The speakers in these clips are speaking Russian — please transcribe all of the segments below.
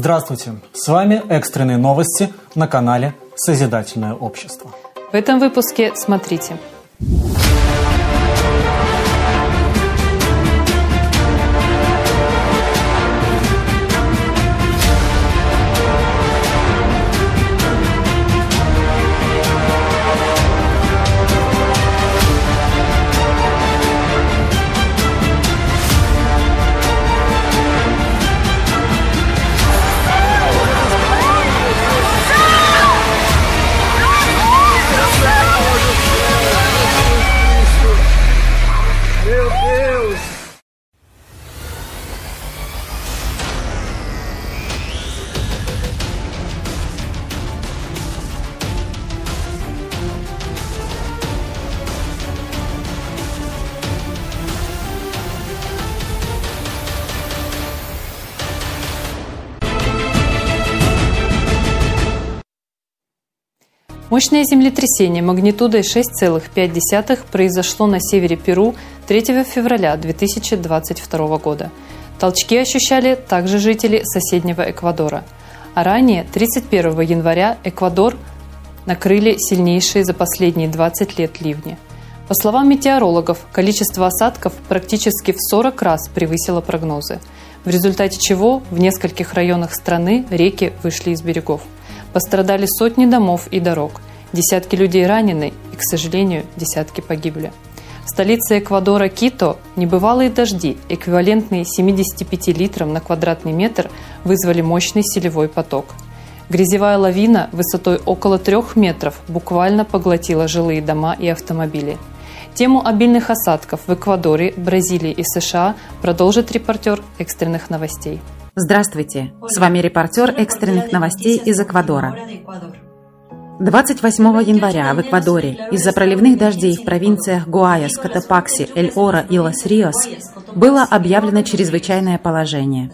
Здравствуйте! С вами экстренные новости на канале «Созидательное общество». В этом выпуске смотрите. Meu Deus! Мощное землетрясение магнитудой 6,5 произошло на севере Перу 3 февраля 2022 года. Толчки ощущали также жители соседнего Эквадора. А ранее, 31 января, Эквадор накрыли сильнейшие за последние 20 лет ливни. По словам метеорологов, количество осадков практически в 40 раз превысило прогнозы, в результате чего в нескольких районах страны реки вышли из берегов – Пострадали сотни домов и дорог. Десятки людей ранены и, к сожалению, десятки погибли. В столице Эквадора Кито небывалые дожди, эквивалентные 75 литрам на квадратный метр, вызвали мощный селевой поток. Грязевая лавина высотой около трех метров буквально поглотила жилые дома и автомобили. Тему обильных осадков в Эквадоре, Бразилии и США продолжит репортер экстренных новостей. Здравствуйте! С вами репортер экстренных новостей из Эквадора. 28 января в Эквадоре из-за проливных дождей в провинциях Гуайас, Катапакси, Эль-Ора и Лас-Риос было объявлено чрезвычайное положение.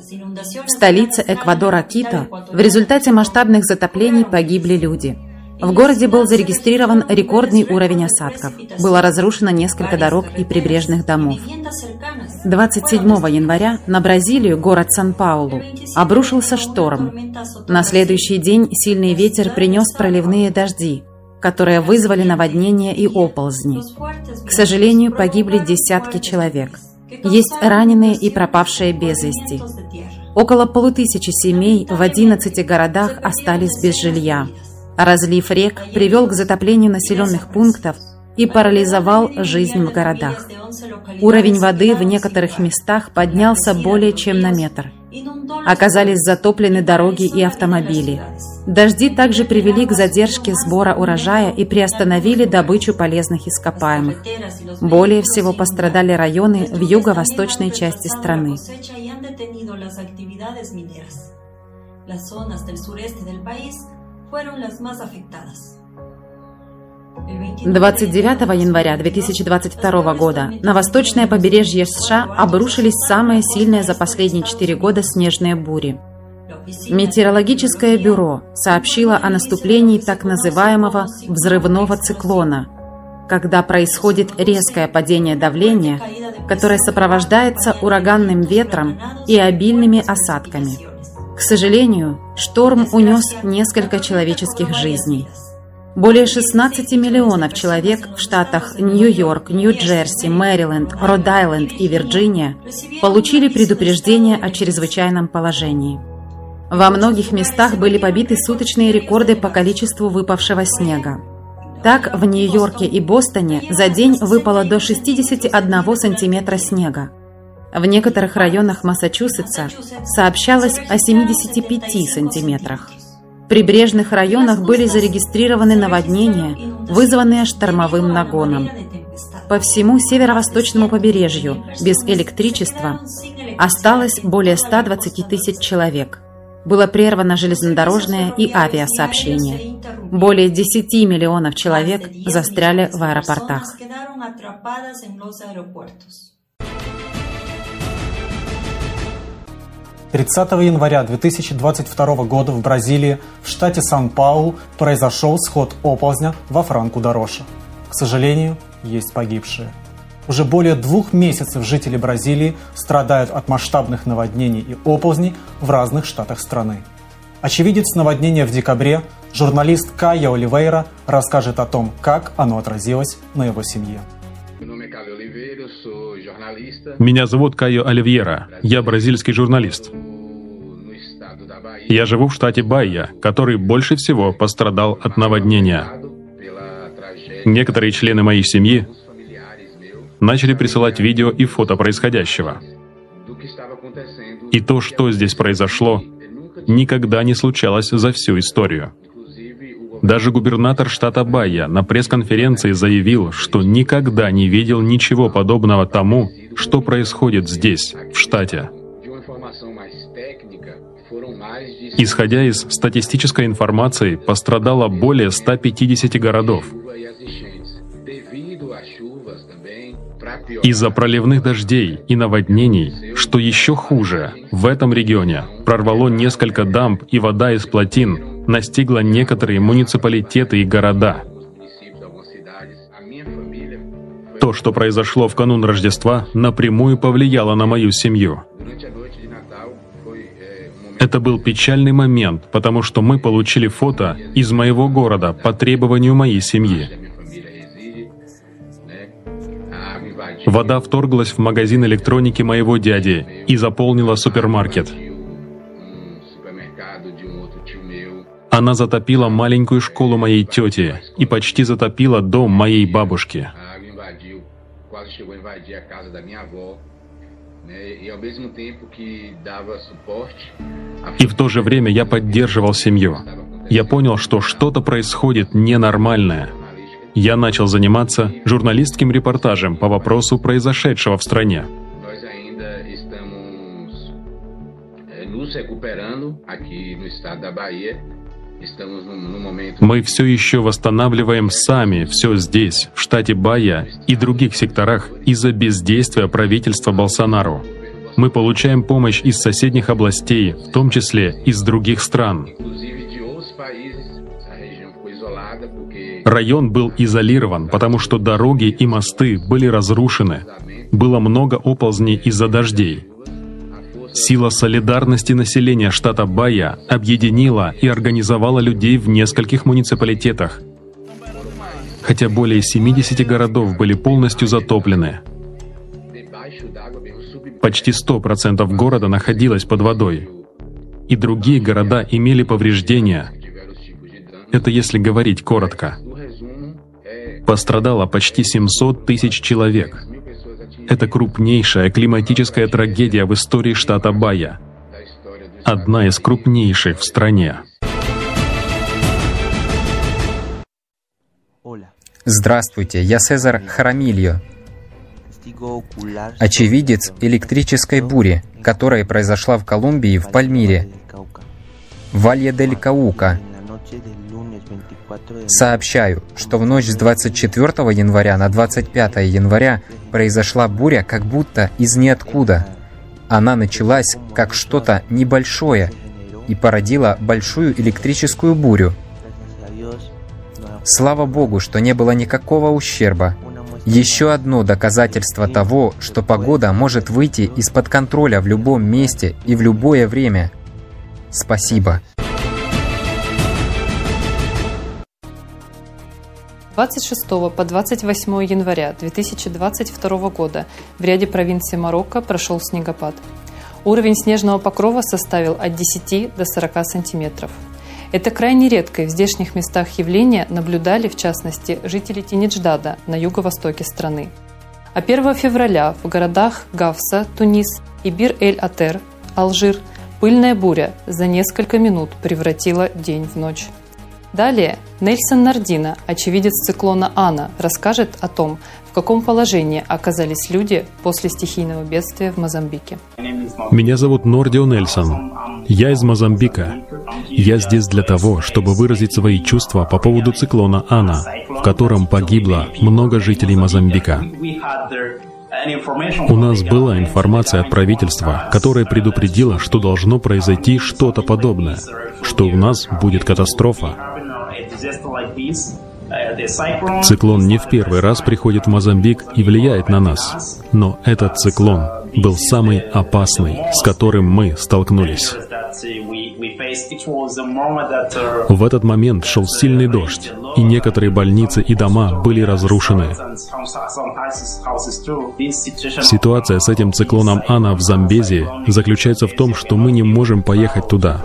В столице Эквадора Кито в результате масштабных затоплений погибли люди – в городе был зарегистрирован рекордный уровень осадков. Было разрушено несколько дорог и прибрежных домов. 27 января на Бразилию, город Сан-Паулу, обрушился шторм. На следующий день сильный ветер принес проливные дожди, которые вызвали наводнения и оползни. К сожалению, погибли десятки человек. Есть раненые и пропавшие без вести. Около полутысячи семей в 11 городах остались без жилья. Разлив рек привел к затоплению населенных пунктов и парализовал жизнь в городах. Уровень воды в некоторых местах поднялся более чем на метр. Оказались затоплены дороги и автомобили. Дожди также привели к задержке сбора урожая и приостановили добычу полезных ископаемых. Более всего пострадали районы в юго-восточной части страны. Las zonas del sureste del país 29 января 2022 года на восточное побережье США обрушились самые сильные за последние четыре года снежные бури. Метеорологическое бюро сообщило о наступлении так называемого взрывного циклона, когда происходит резкое падение давления, которое сопровождается ураганным ветром и обильными осадками. К сожалению, шторм унес несколько человеческих жизней. Более 16 миллионов человек в штатах Нью-Йорк, Нью-Джерси, Мэриленд, Род-Айленд и Вирджиния получили предупреждение о чрезвычайном положении. Во многих местах были побиты суточные рекорды по количеству выпавшего снега. Так, в Нью-Йорке и Бостоне за день выпало до 61 сантиметра снега, в некоторых районах Массачусетса сообщалось о 75 сантиметрах. В прибрежных районах были зарегистрированы наводнения, вызванные штормовым нагоном. По всему северо-восточному побережью без электричества осталось более 120 тысяч человек. Было прервано железнодорожное и авиасообщение. Более 10 миллионов человек застряли в аэропортах. 30 января 2022 года в Бразилии, в штате Сан-Паулу, произошел сход оползня во Франку-Дороша. К сожалению, есть погибшие. Уже более двух месяцев жители Бразилии страдают от масштабных наводнений и оползней в разных штатах страны. Очевидец наводнения в декабре, журналист Кая Оливейра расскажет о том, как оно отразилось на его семье. Меня зовут Кайо Оливьера. Я бразильский журналист. Я живу в штате Байя, который больше всего пострадал от наводнения. Некоторые члены моей семьи начали присылать видео и фото происходящего. И то, что здесь произошло, никогда не случалось за всю историю. Даже губернатор штата Байя на пресс-конференции заявил, что никогда не видел ничего подобного тому, что происходит здесь, в штате. Исходя из статистической информации, пострадало более 150 городов. Из-за проливных дождей и наводнений, что еще хуже, в этом регионе прорвало несколько дамб и вода из плотин настигла некоторые муниципалитеты и города. То, что произошло в канун Рождества, напрямую повлияло на мою семью. Это был печальный момент, потому что мы получили фото из моего города по требованию моей семьи. Вода вторглась в магазин электроники моего дяди и заполнила супермаркет. Она затопила маленькую школу моей тети и почти затопила дом моей бабушки. И в то же время я поддерживал семью. Я понял, что что-то происходит ненормальное. Я начал заниматься журналистским репортажем по вопросу произошедшего в стране. Мы все еще восстанавливаем сами все здесь, в штате Бая и других секторах из-за бездействия правительства Болсонару. Мы получаем помощь из соседних областей, в том числе из других стран. Район был изолирован, потому что дороги и мосты были разрушены. Было много оползней из-за дождей. Сила солидарности населения штата Бая объединила и организовала людей в нескольких муниципалитетах, хотя более 70 городов были полностью затоплены. Почти 100% города находилось под водой, и другие города имели повреждения. Это если говорить коротко. Пострадало почти 700 тысяч человек. Это крупнейшая климатическая трагедия в истории штата Бая. Одна из крупнейших в стране. Здравствуйте, я Цезар Харамильо, очевидец электрической бури, которая произошла в Колумбии в Пальмире, в Валье-дель-Каука, Сообщаю, что в ночь с 24 января на 25 января произошла буря как будто из ниоткуда. Она началась как что-то небольшое и породила большую электрическую бурю. Слава Богу, что не было никакого ущерба. Еще одно доказательство того, что погода может выйти из-под контроля в любом месте и в любое время. Спасибо. 26 по 28 января 2022 года в ряде провинций Марокко прошел снегопад. Уровень снежного покрова составил от 10 до 40 сантиметров. Это крайне редкое в здешних местах явление наблюдали, в частности, жители Тинидждада на юго-востоке страны. А 1 февраля в городах Гавса, Тунис и Бир-эль-Атер, Алжир, пыльная буря за несколько минут превратила день в ночь. Далее Нельсон Нардина, очевидец циклона Ана, расскажет о том, в каком положении оказались люди после стихийного бедствия в Мозамбике. Меня зовут Нордио Нельсон. Я из Мозамбика. Я здесь для того, чтобы выразить свои чувства по поводу циклона Ана, в котором погибло много жителей Мозамбика. У нас была информация от правительства, которая предупредила, что должно произойти что-то подобное, что у нас будет катастрофа. Циклон не в первый раз приходит в Мозамбик и влияет на нас, но этот циклон был самый опасный, с которым мы столкнулись. В этот момент шел сильный дождь, и некоторые больницы и дома были разрушены. Ситуация с этим циклоном Ана в Замбези заключается в том, что мы не можем поехать туда,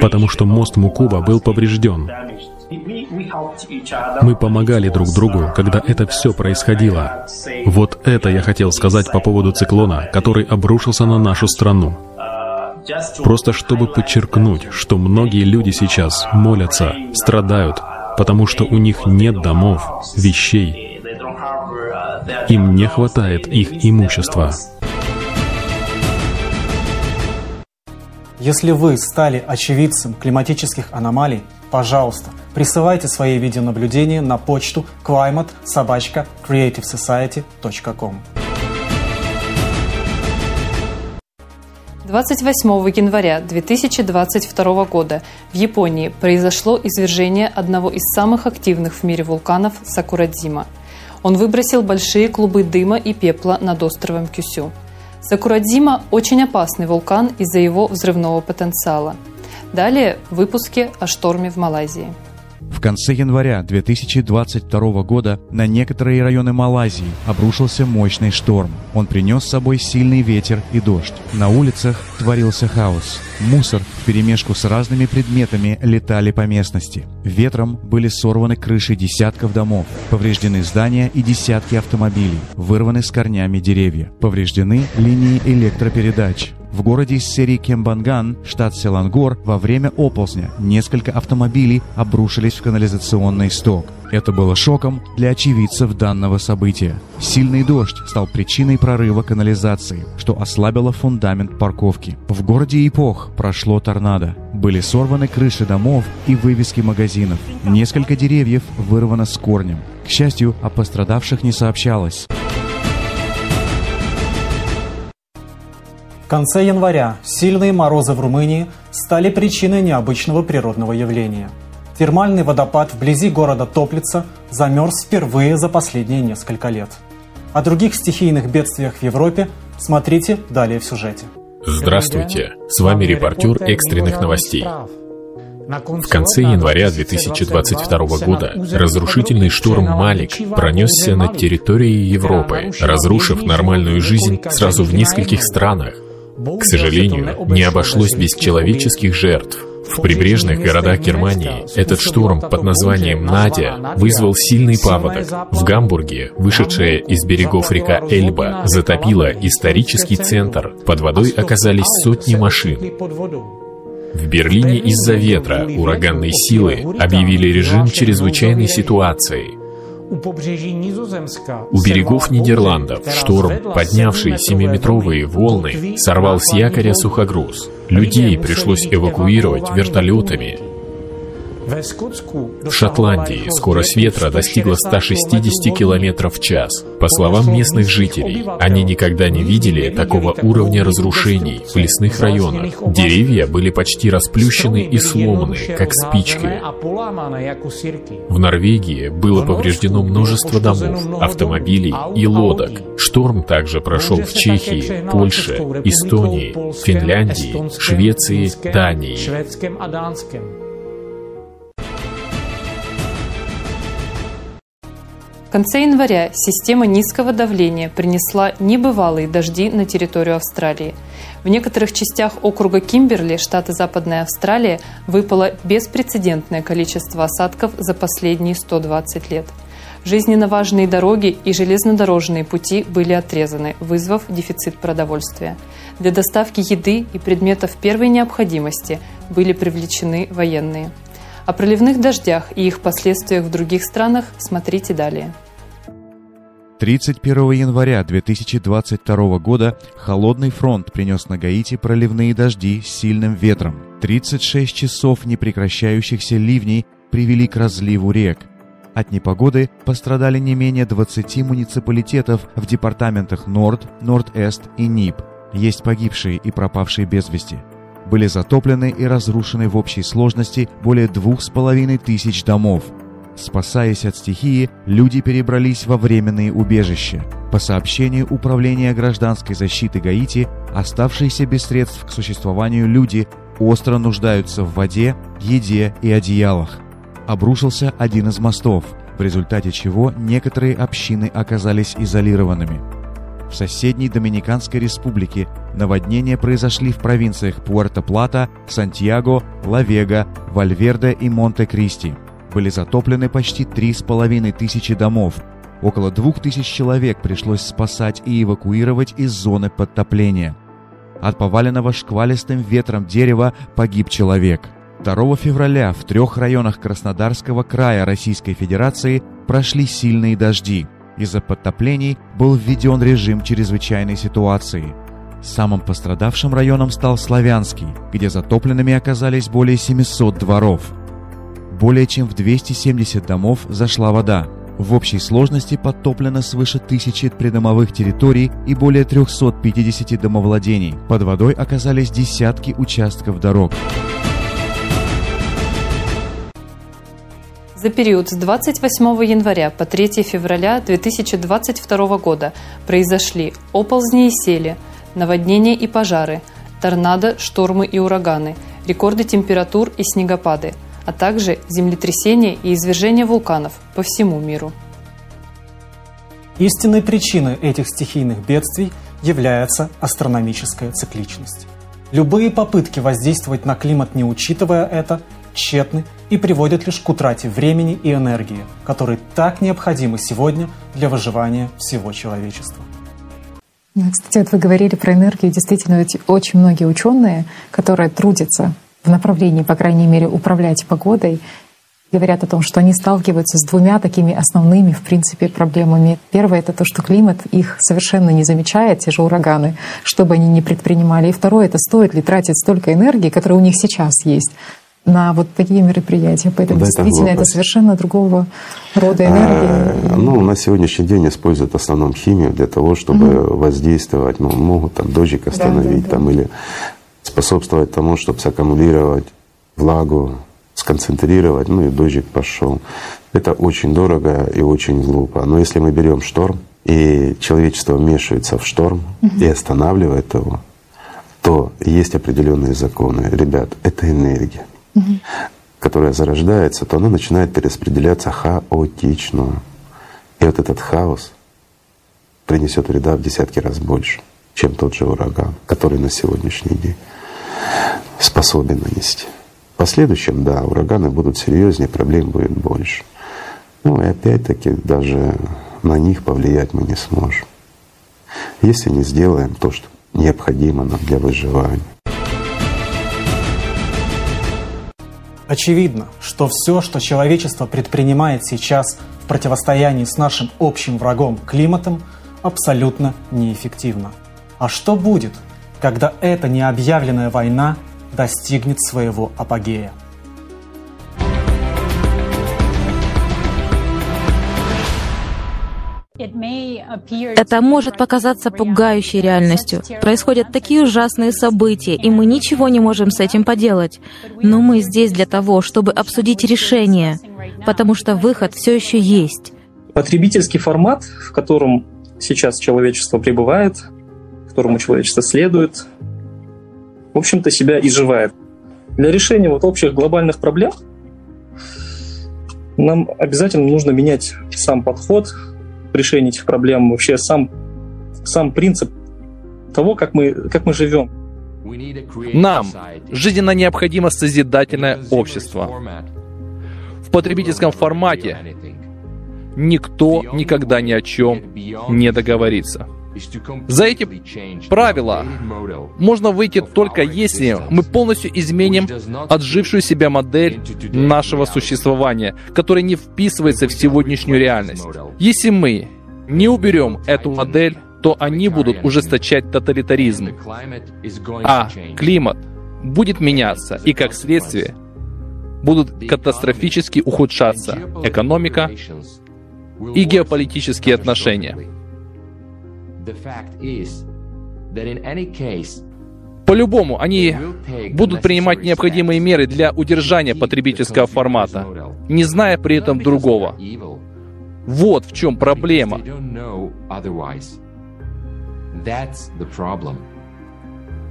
потому что мост Мукуба был поврежден. Мы помогали друг другу, когда это все происходило. Вот это я хотел сказать по поводу циклона, который обрушился на нашу страну. Просто чтобы подчеркнуть, что многие люди сейчас молятся, страдают, потому что у них нет домов, вещей. Им не хватает их имущества. Если вы стали очевидцем климатических аномалий, пожалуйста, присылайте свои видеонаблюдения на почту climate собачка creativesociety.com. 28 января 2022 года в Японии произошло извержение одного из самых активных в мире вулканов Сакурадзима. Он выбросил большие клубы дыма и пепла над островом Кюсю. Сакурадзима – очень опасный вулкан из-за его взрывного потенциала. Далее в выпуске о шторме в Малайзии. В конце января 2022 года на некоторые районы Малайзии обрушился мощный шторм. Он принес с собой сильный ветер и дождь. На улицах творился хаос. Мусор вперемешку с разными предметами летали по местности. Ветром были сорваны крыши десятков домов, повреждены здания и десятки автомобилей, вырваны с корнями деревья, повреждены линии электропередач. В городе из серии Кембанган, штат Селангор, во время оползня несколько автомобилей обрушились в канализационный сток. Это было шоком для очевидцев данного события. Сильный дождь стал причиной прорыва канализации, что ослабило фундамент парковки. В городе Ипох прошло торнадо. Были сорваны крыши домов и вывески магазинов. Несколько деревьев вырвано с корнем. К счастью, о пострадавших не сообщалось. В конце января сильные морозы в Румынии стали причиной необычного природного явления. Термальный водопад вблизи города Топлица замерз впервые за последние несколько лет. О других стихийных бедствиях в Европе смотрите далее в сюжете. Здравствуйте, с вами репортер экстренных новостей. В конце января 2022 года разрушительный шторм Малик пронесся над территорией Европы, разрушив нормальную жизнь сразу в нескольких странах. К сожалению, не обошлось без человеческих жертв. В прибрежных городах Германии этот шторм под названием «Надя» вызвал сильный паводок. В Гамбурге, вышедшая из берегов река Эльба, затопила исторический центр. Под водой оказались сотни машин. В Берлине из-за ветра, ураганной силы, объявили режим чрезвычайной ситуации – у берегов Нидерландов шторм, поднявший семиметровые волны, сорвал с якоря сухогруз. Людей пришлось эвакуировать вертолетами. В Шотландии скорость ветра достигла 160 км в час. По словам местных жителей, они никогда не видели такого уровня разрушений в лесных районах. Деревья были почти расплющены и сломаны, как спички. В Норвегии было повреждено множество домов, автомобилей и лодок. Шторм также прошел в Чехии, Польше, Эстонии, Финляндии, Швеции, Дании. Конце января система низкого давления принесла небывалые дожди на территорию Австралии. В некоторых частях округа Кимберли, штата Западная Австралия, выпало беспрецедентное количество осадков за последние 120 лет. Жизненно важные дороги и железнодорожные пути были отрезаны, вызвав дефицит продовольствия. Для доставки еды и предметов первой необходимости были привлечены военные. О проливных дождях и их последствиях в других странах смотрите далее. 31 января 2022 года холодный фронт принес на Гаити проливные дожди с сильным ветром. 36 часов непрекращающихся ливней привели к разливу рек. От непогоды пострадали не менее 20 муниципалитетов в департаментах Норд, Норд-Эст и Нип. Есть погибшие и пропавшие без вести. Были затоплены и разрушены в общей сложности более двух с половиной тысяч домов – Спасаясь от стихии, люди перебрались во временные убежища. По сообщению Управления гражданской защиты Гаити, оставшиеся без средств к существованию люди остро нуждаются в воде, еде и одеялах. Обрушился один из мостов, в результате чего некоторые общины оказались изолированными. В соседней Доминиканской республике наводнения произошли в провинциях Пуэрто-Плата, Сантьяго, Лавега, Вальверде и Монте-Кристи. Были затоплены почти три с половиной тысячи домов. Около двух тысяч человек пришлось спасать и эвакуировать из зоны подтопления. От поваленного шквалистым ветром дерева погиб человек. 2 февраля в трех районах Краснодарского края Российской Федерации прошли сильные дожди – из-за подтоплений был введен режим чрезвычайной ситуации. Самым пострадавшим районом стал Славянский, где затопленными оказались более 700 дворов. Более чем в 270 домов зашла вода. В общей сложности подтоплено свыше тысячи придомовых территорий и более 350 домовладений. Под водой оказались десятки участков дорог. За период с 28 января по 3 февраля 2022 года произошли оползни и сели, наводнения и пожары, торнадо, штормы и ураганы, рекорды температур и снегопады, а также землетрясения и извержения вулканов по всему миру. Истинной причиной этих стихийных бедствий является астрономическая цикличность. Любые попытки воздействовать на климат, не учитывая это, тщетны и приводят лишь к утрате времени и энергии, которые так необходимы сегодня для выживания всего человечества. Кстати, вот вы говорили про энергию. Действительно, ведь очень многие ученые, которые трудятся в направлении, по крайней мере, управлять погодой, говорят о том, что они сталкиваются с двумя такими основными, в принципе, проблемами. Первое — это то, что климат их совершенно не замечает, те же ураганы, что бы они ни предпринимали. И второе — это стоит ли тратить столько энергии, которая у них сейчас есть, на вот такие мероприятия. Поэтому да, действительно это, это совершенно другого рода энергия. А, ну, на сегодняшний день используют в основном химию для того, чтобы угу. воздействовать. Ну, могут там дождик остановить да, да, там, да. или способствовать тому, чтобы саккумулировать влагу, сконцентрировать, ну и дождик пошел. Это очень дорого и очень глупо. Но если мы берем шторм, и человечество вмешивается в шторм угу. и останавливает его, то есть определенные законы. Ребят, это энергия угу. которая зарождается, то она начинает перераспределяться хаотично. И вот этот хаос принесет вреда в десятки раз больше, чем тот же ураган, который на сегодняшний день способен нанести. В последующем, да, ураганы будут серьезнее, проблем будет больше. Ну и опять-таки даже на них повлиять мы не сможем, если не сделаем то, что необходимо нам для выживания. Очевидно, что все, что человечество предпринимает сейчас в противостоянии с нашим общим врагом климатом, абсолютно неэффективно. А что будет, когда эта необъявленная война достигнет своего апогея? Это может показаться пугающей реальностью. Происходят такие ужасные события, и мы ничего не можем с этим поделать. Но мы здесь для того, чтобы обсудить решение, потому что выход все еще есть. Потребительский формат, в котором сейчас человечество пребывает, которому человечество следует, в общем-то, себя изживает. Для решения вот общих глобальных проблем нам обязательно нужно менять сам подход, решения этих проблем, вообще сам, сам принцип того, как мы, как мы живем. Нам жизненно необходимо созидательное общество. В потребительском формате никто никогда ни о чем не договорится. За эти правила можно выйти только если мы полностью изменим отжившую себя модель нашего существования, которая не вписывается в сегодняшнюю реальность. Если мы не уберем эту модель, то они будут ужесточать тоталитаризм. А климат будет меняться, и как следствие будут катастрофически ухудшаться экономика и геополитические отношения. По-любому, они будут принимать необходимые меры для удержания потребительского формата, не зная при этом другого. Вот в чем проблема.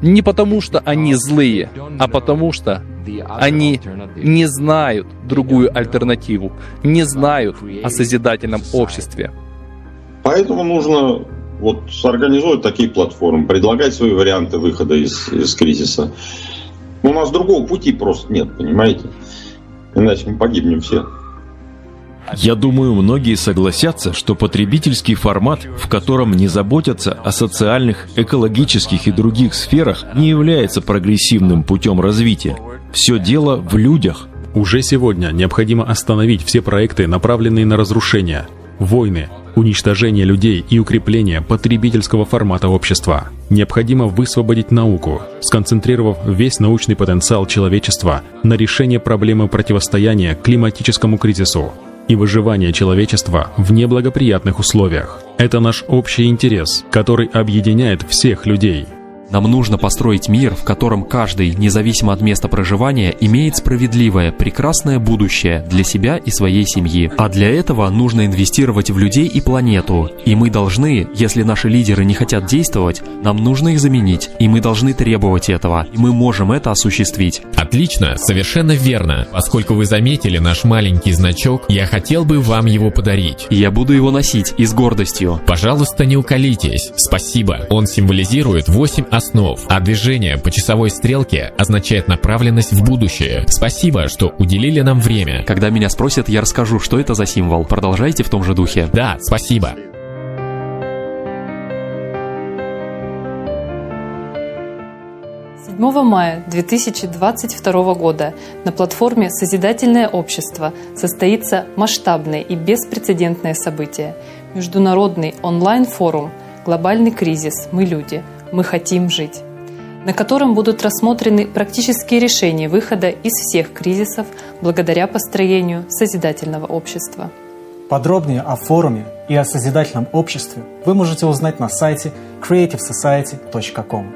Не потому, что они злые, а потому что они не знают другую альтернативу, не знают о созидательном обществе. Поэтому нужно вот организовать такие платформы, предлагать свои варианты выхода из, из кризиса. Но у нас другого пути просто нет, понимаете? Иначе мы погибнем все. Я думаю, многие согласятся, что потребительский формат, в котором не заботятся о социальных, экологических и других сферах, не является прогрессивным путем развития. Все дело в людях. Уже сегодня необходимо остановить все проекты, направленные на разрушение, войны, уничтожение людей и укрепление потребительского формата общества. Необходимо высвободить науку, сконцентрировав весь научный потенциал человечества на решение проблемы противостояния климатическому кризису и выживания человечества в неблагоприятных условиях. Это наш общий интерес, который объединяет всех людей – нам нужно построить мир, в котором каждый, независимо от места проживания, имеет справедливое, прекрасное будущее для себя и своей семьи. А для этого нужно инвестировать в людей и планету. И мы должны, если наши лидеры не хотят действовать, нам нужно их заменить. И мы должны требовать этого. И мы можем это осуществить. Отлично, совершенно верно. Поскольку вы заметили наш маленький значок, я хотел бы вам его подарить. Я буду его носить и с гордостью. Пожалуйста, не уколитесь. Спасибо. Он символизирует 8 основ, а движение по часовой стрелке означает направленность в будущее. Спасибо, что уделили нам время. Когда меня спросят, я расскажу, что это за символ. Продолжайте в том же духе. Да, спасибо. Мая 2022 года на платформе «Созидательное общество» состоится масштабное и беспрецедентное событие – международный онлайн-форум «Глобальный кризис. Мы люди. «Мы хотим жить», на котором будут рассмотрены практические решения выхода из всех кризисов благодаря построению созидательного общества. Подробнее о форуме и о созидательном обществе вы можете узнать на сайте creativesociety.com.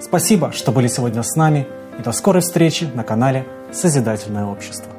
Спасибо, что были сегодня с нами, и до скорой встречи на канале «Созидательное общество».